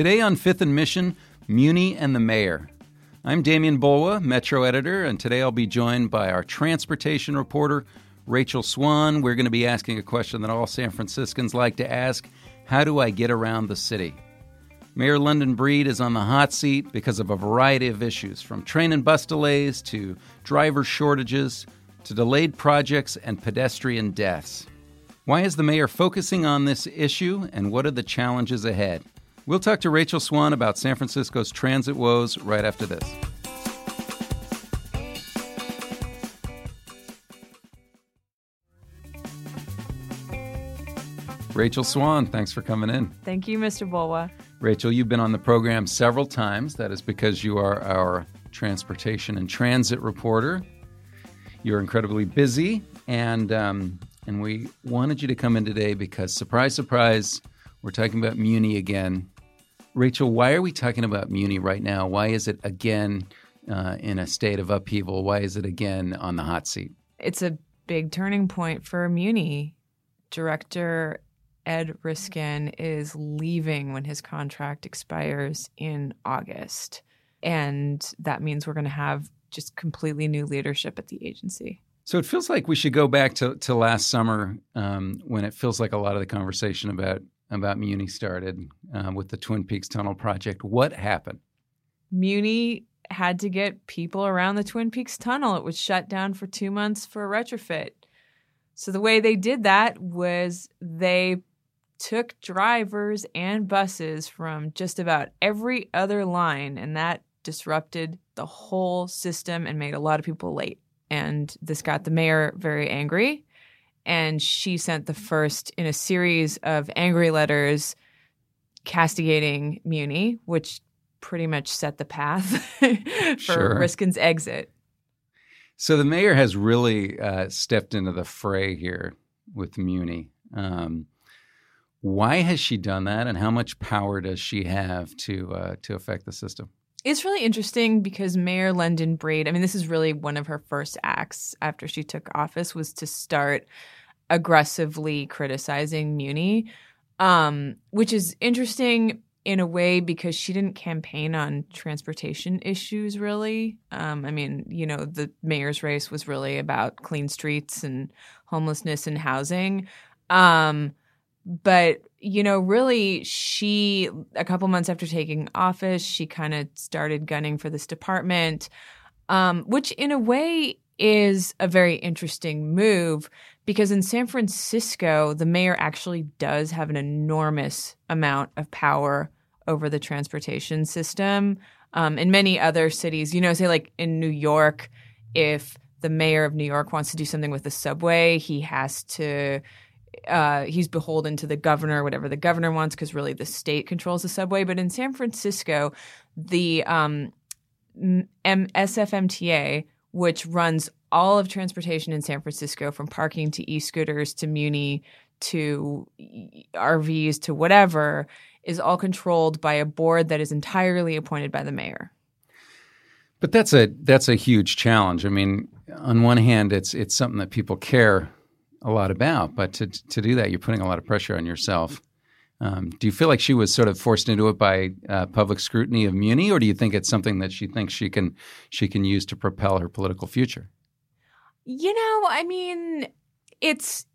Today on Fifth and Mission, Muni and the Mayor. I'm Demian Bulwa, Metro editor, and today I'll be joined by our transportation reporter, Rachel Swan. We're going to be asking a question that all San Franciscans like to ask How do I get around the city? Mayor London Breed is on the hot seat because of a variety of issues, from train and bus delays to driver shortages to delayed projects and pedestrian deaths. Why is the mayor focusing on this issue, and what are the challenges ahead? We'll talk to Rachel Swan about San Francisco's transit woes right after this. Rachel Swan, thanks for coming in. Thank you, Mr. Bulwa. Rachel, you've been on the program several times. That is because you are our transportation and transit reporter. You're incredibly busy, and um, and we wanted you to come in today because, surprise, surprise, we're talking about Muni again. Rachel, why are we talking about Muni right now? Why is it again uh, in a state of upheaval? Why is it again on the hot seat? It's a big turning point for Muni. Director Ed Reiskin is leaving when his contract expires in August. And that means we're going to have just completely new leadership at the agency. So it feels like we should go back to, to last summer um, when it feels like a lot of the conversation about about Muni started uh, with the Twin Peaks Tunnel project. What happened? Muni had to get people around the Twin Peaks Tunnel. It was shut down for two months for a retrofit. So the way they did that was they took drivers and buses from just about every other line, and that disrupted the whole system and made a lot of people late and this got the mayor very angry. And she sent the first in a series of angry letters castigating Muni, which pretty much set the path for sure. Reiskin's exit. So the mayor has really uh, stepped into the fray here with Muni. Um, why has she done that, and how much power does she have to uh, to affect the system? It's really interesting because Mayor London Breed, I mean, this is really one of her first acts after she took office was to start aggressively criticizing Muni, um, which is interesting in a way because she didn't campaign on transportation issues really. Um, I mean, you know, the mayor's race was really about clean streets and homelessness and housing. Um, but you know really she a couple months after taking office she kind of started gunning for this department um, which in a way is a very interesting move because in San Francisco the mayor actually does have an enormous amount of power over the transportation system um, in many other cities. You know say like in New York if the mayor of New York wants to do something with the subway he has to uh, he's beholden to the governor, whatever the governor wants, because really the state controls the subway. But in San Francisco, the um, M- SFMTA, which runs all of transportation in San Francisco, from parking to e-scooters to Muni to RVs to whatever, is all controlled by a board that is entirely appointed by the mayor. But that's a that's a huge challenge. I mean, on one hand, it's it's something that people care a lot about. But to to do that, you're putting a lot of pressure on yourself. Um, do you feel like she was sort of forced into it by uh, public scrutiny of Muni, or do you think it's something that she thinks she can she can use to propel her political future? You know, I mean, it's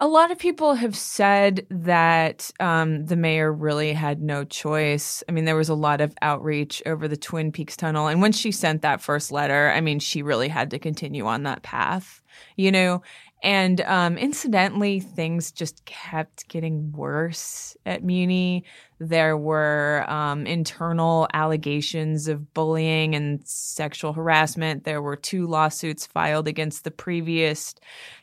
a lot of people have said that um, the mayor really had no choice. I mean, there was a lot of outreach over the Twin Peaks tunnel. And when she sent that first letter, I mean, she really had to continue on that path, you know? And um, incidentally, things just kept getting worse at Muni. There were um, internal allegations of bullying and sexual harassment. There were two lawsuits filed against the previous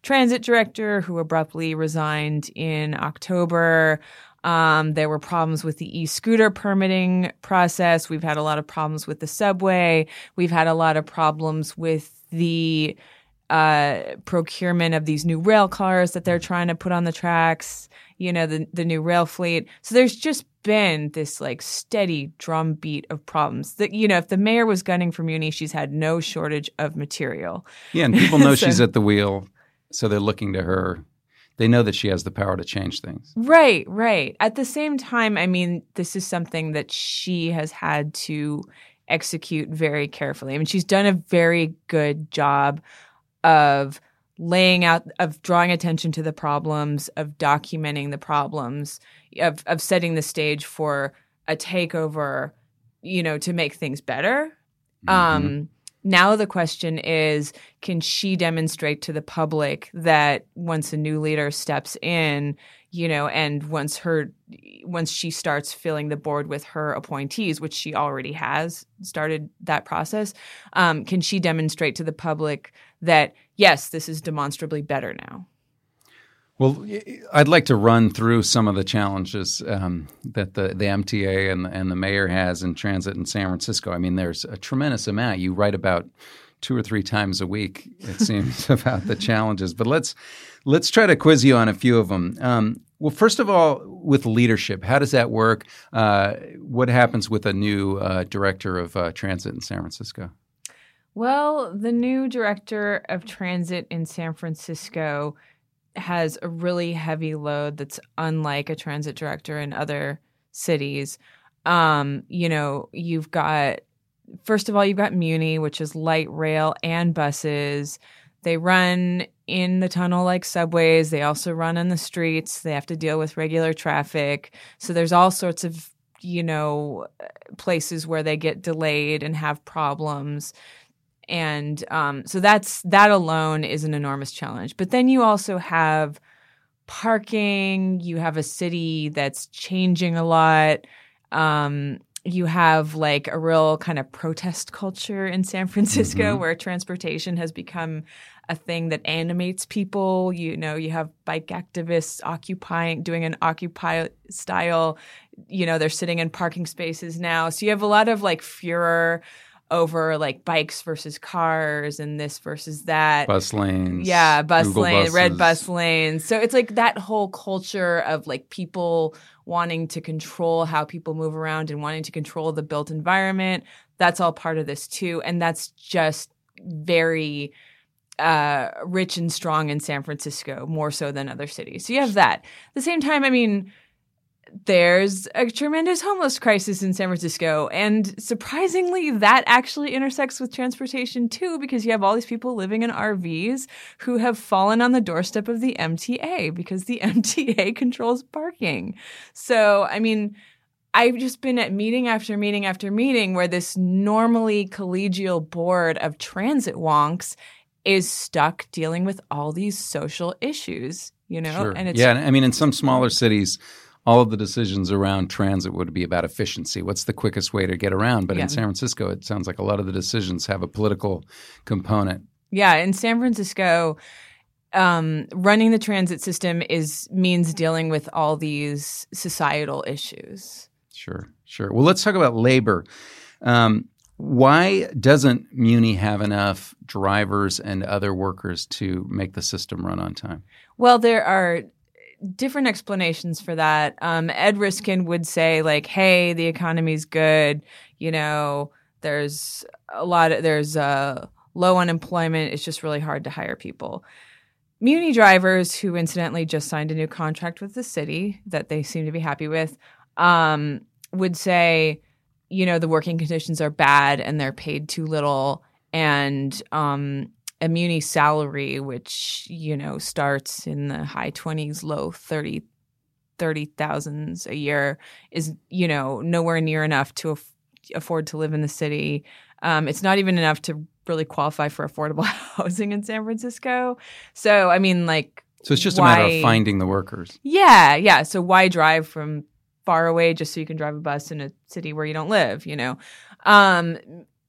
transit director who abruptly resigned in October. Um, there were problems with the e-scooter permitting process. We've had a lot of problems with the subway. We've had a lot of problems with the uh, procurement of these new rail cars that they're trying to put on the tracks, you know, the, the new rail fleet. So there's just been this like steady drumbeat of problems that, you know, if the mayor was gunning for Muni, she's had no shortage of material. Yeah. And people know so, she's at the wheel. So they're looking to her. they know that she has the power to change things. Right, right. At the same time, I mean, this is something that she has had to execute very carefully. I mean, she's done a very good job of laying out of drawing attention to the problems, of documenting the problems, of of setting the stage for a takeover, you know, to make things better. Mm-hmm. Um now the question is can she demonstrate to the public that once a new leader steps in, you know, and once her once she starts filling the board with her appointees, which she already has started that process, um, can she demonstrate to the public that yes, this is demonstrably better now? Well, I'd like to run through some of the challenges um, that the, the MTA and, and the mayor has in transit in San Francisco. I mean, there's a tremendous amount. You write about two or three times a week, it seems, about the challenges. But let's let's try to quiz you on a few of them. Um, well, first of all, with leadership, how does that work? Uh, what happens with a new uh, director of uh, transit in San Francisco? Well, the new director of transit in San Francisco has a really heavy load that's unlike a transit director in other cities. Um, you know, you've got first of all, you've got Muni, which is light rail and buses. They run in the tunnel like subways. They also run on the streets. They have to deal with regular traffic. So there's all sorts of, you know, places where they get delayed and have problems and um, so that's that alone is an enormous challenge. But then you also have parking. You have a city that's changing a lot. Um, you have like a real kind of protest culture in San Francisco mm-hmm. where transportation has become a thing that animates people. You know, you have bike activists occupying, doing an Occupy style, you know, they're sitting in parking spaces now. So you have a lot of like furor over like bikes versus cars and this versus that. Bus lanes. Yeah, bus lanes, red bus lanes. So it's like that whole culture of like people wanting to control how people move around and wanting to control the built environment. That's all part of this too. And that's just very uh, rich and strong in San Francisco, more so than other cities. So you have that. At the same time, I mean, there's a tremendous homeless crisis in San Francisco. And surprisingly, that actually intersects with transportation too, because you have all these people living in RVs who have fallen on the doorstep of the MTA because the MTA controls parking. So, I mean, I've just been at meeting after meeting after meeting where this normally collegial board of transit wonks is stuck dealing with all these social issues, you know? Sure. And it's Yeah, I mean in some smaller cities all of the decisions around transit would be about efficiency. What's the quickest way to get around? But yeah. in San Francisco, it sounds like a lot of the decisions have a political component. Yeah, in San Francisco, um, running the transit system is means dealing with all these societal issues. Sure, sure. Well, let's talk about labor. Um, why doesn't Muni have enough drivers and other workers to make the system run on time? Well, there are different explanations for that. Um, Ed Reiskin would say like, "Hey, the economy's good. You know, there's a lot of there's uh, low unemployment. It's just really hard to hire people." Muni drivers who incidentally just signed a new contract with the city that they seem to be happy with um, would say, you know, the working conditions are bad and they're paid too little and um, a muni salary, which, you know, starts in the high 20s, low 30, 30,000s a year, is, you know, nowhere near enough to af- afford to live in the city. Um, it's not even enough to really qualify for affordable housing in San Francisco. So, I mean, like, so it's just why, a matter of finding the workers. Yeah, yeah. So why drive from far away just so you can drive a bus in a city where you don't live? You know, um,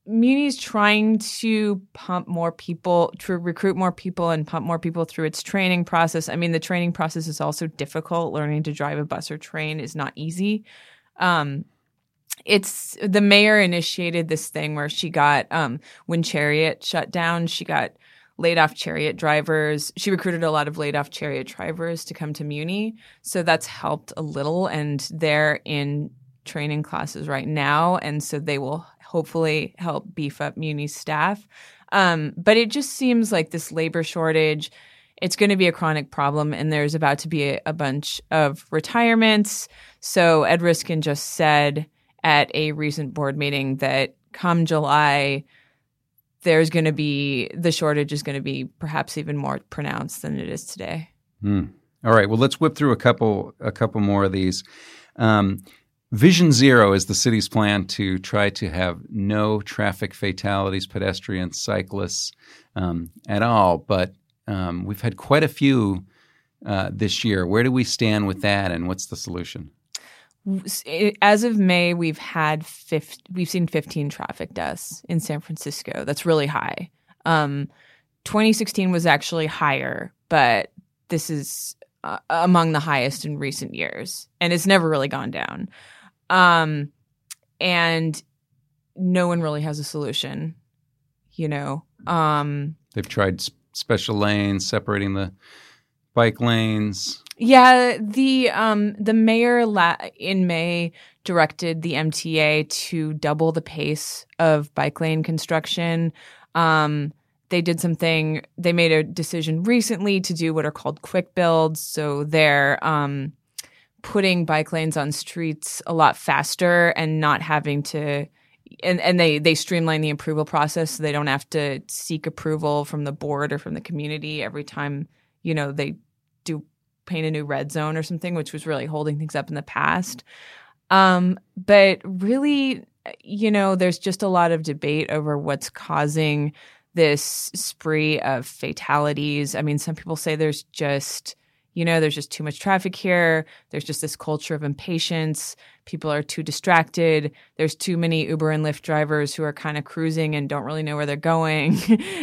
Muni's trying to pump more people, to recruit more people and pump more people through its training process. I mean, the training process is also difficult. Learning to drive a bus or train is not easy. Um, it's the mayor initiated this thing where she got um, when Chariot shut down, she got laid off Chariot drivers. She recruited a lot of laid off Chariot drivers to come to Muni, so that's helped a little. And they're in training classes right now, and so they will hopefully help beef up Muni's staff. Um, but it just seems like this labor shortage. it's going to be a chronic problem, and there's about to be a, a bunch of retirements. So Ed Reiskin just said at a recent board meeting that come July, there's going to be the shortage is going to be perhaps even more pronounced than it is today. Hmm. All right. Well, let's whip through a couple a couple more of these. Um, Vision Zero is the city's plan to try to have no traffic fatalities, pedestrians, cyclists um, at all. But um, we've had quite a few uh, this year. Where do we stand with that, and what's the solution? As of May, we've had 50, we've seen 15 traffic deaths in San Francisco. That's really high. Um, 2016 was actually higher, but this is uh, among the highest in recent years, and it's never really gone down. Um, and no one really has a solution. You know, um, they've tried special lanes, separating the bike lanes. Yeah, the um, the mayor la- in May directed the MTA to double the pace of bike lane construction. Um, they did something. They made a decision recently to do what are called quick builds. So they're um, putting bike lanes on streets a lot faster and not having to. And, and they they streamline the approval process so they don't have to seek approval from the board or from the community every time you know they do paint a new red zone or something, which was really holding things up in the past. Um, but really, you know, there's just a lot of debate over what's causing this spree of fatalities. I mean, some people say there's just, you know, there's just too much traffic here. There's just this culture of impatience. People are too distracted. There's too many Uber and Lyft drivers who are kind of cruising and don't really know where they're going.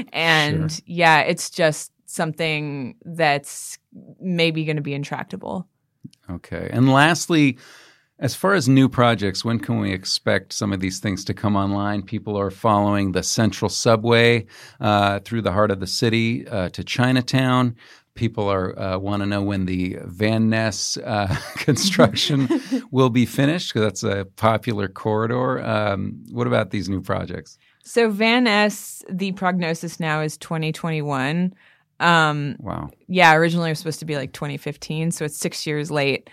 and sure. yeah, it's just something that's maybe going to be intractable. Okay. And lastly, as far as new projects, when can we expect some of these things to come online? People are following the central subway uh, through the heart of the city uh, to Chinatown. People are uh, want to know when the Van Ness uh, construction will be finished because that's a popular corridor. Um, what about these new projects? So Van Ness, the prognosis now is 2021. Um, wow. Yeah, originally it was supposed to be like 2015, so it's six years late.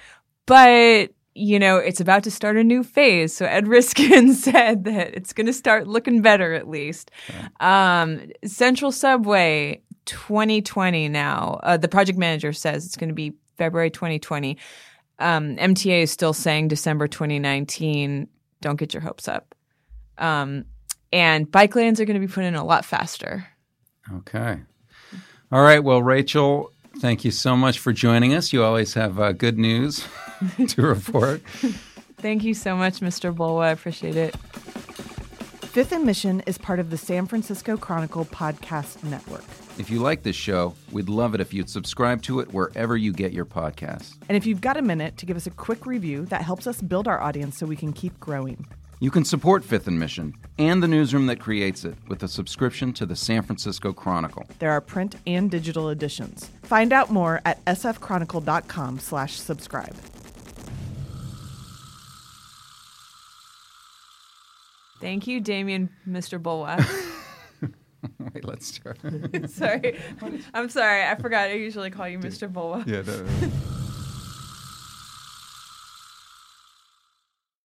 But you know, it's about to start a new phase. So Ed Reiskin said that it's going to start looking better at least. Um, Central Subway 2020 now. Uh, the project manager says it's going to be February 2020. Um, MTA is still saying December 2019. Don't get your hopes up. Um, and bike lanes are going to be put in a lot faster. Okay. All right. Well, Rachel, thank you so much for joining us. You always have uh, good news to report. Thank you so much, Mr. Bulwa. I appreciate it. Fifth and Mission is part of the San Francisco Chronicle podcast network. If you like this show, we'd love it if you'd subscribe to it wherever you get your podcasts. And if you've got a minute to give us a quick review, that helps us build our audience so we can keep growing. You can support Fifth and Mission and the newsroom that creates it with a subscription to the San Francisco Chronicle. There are print and digital editions. Find out more at sfchronicle.com slash subscribe. Thank you, Demian, Mr. Bulwa. Wait, let's start. sorry. I'm sorry. I forgot. I usually call you Mr. Bulwa. Yeah. No, no.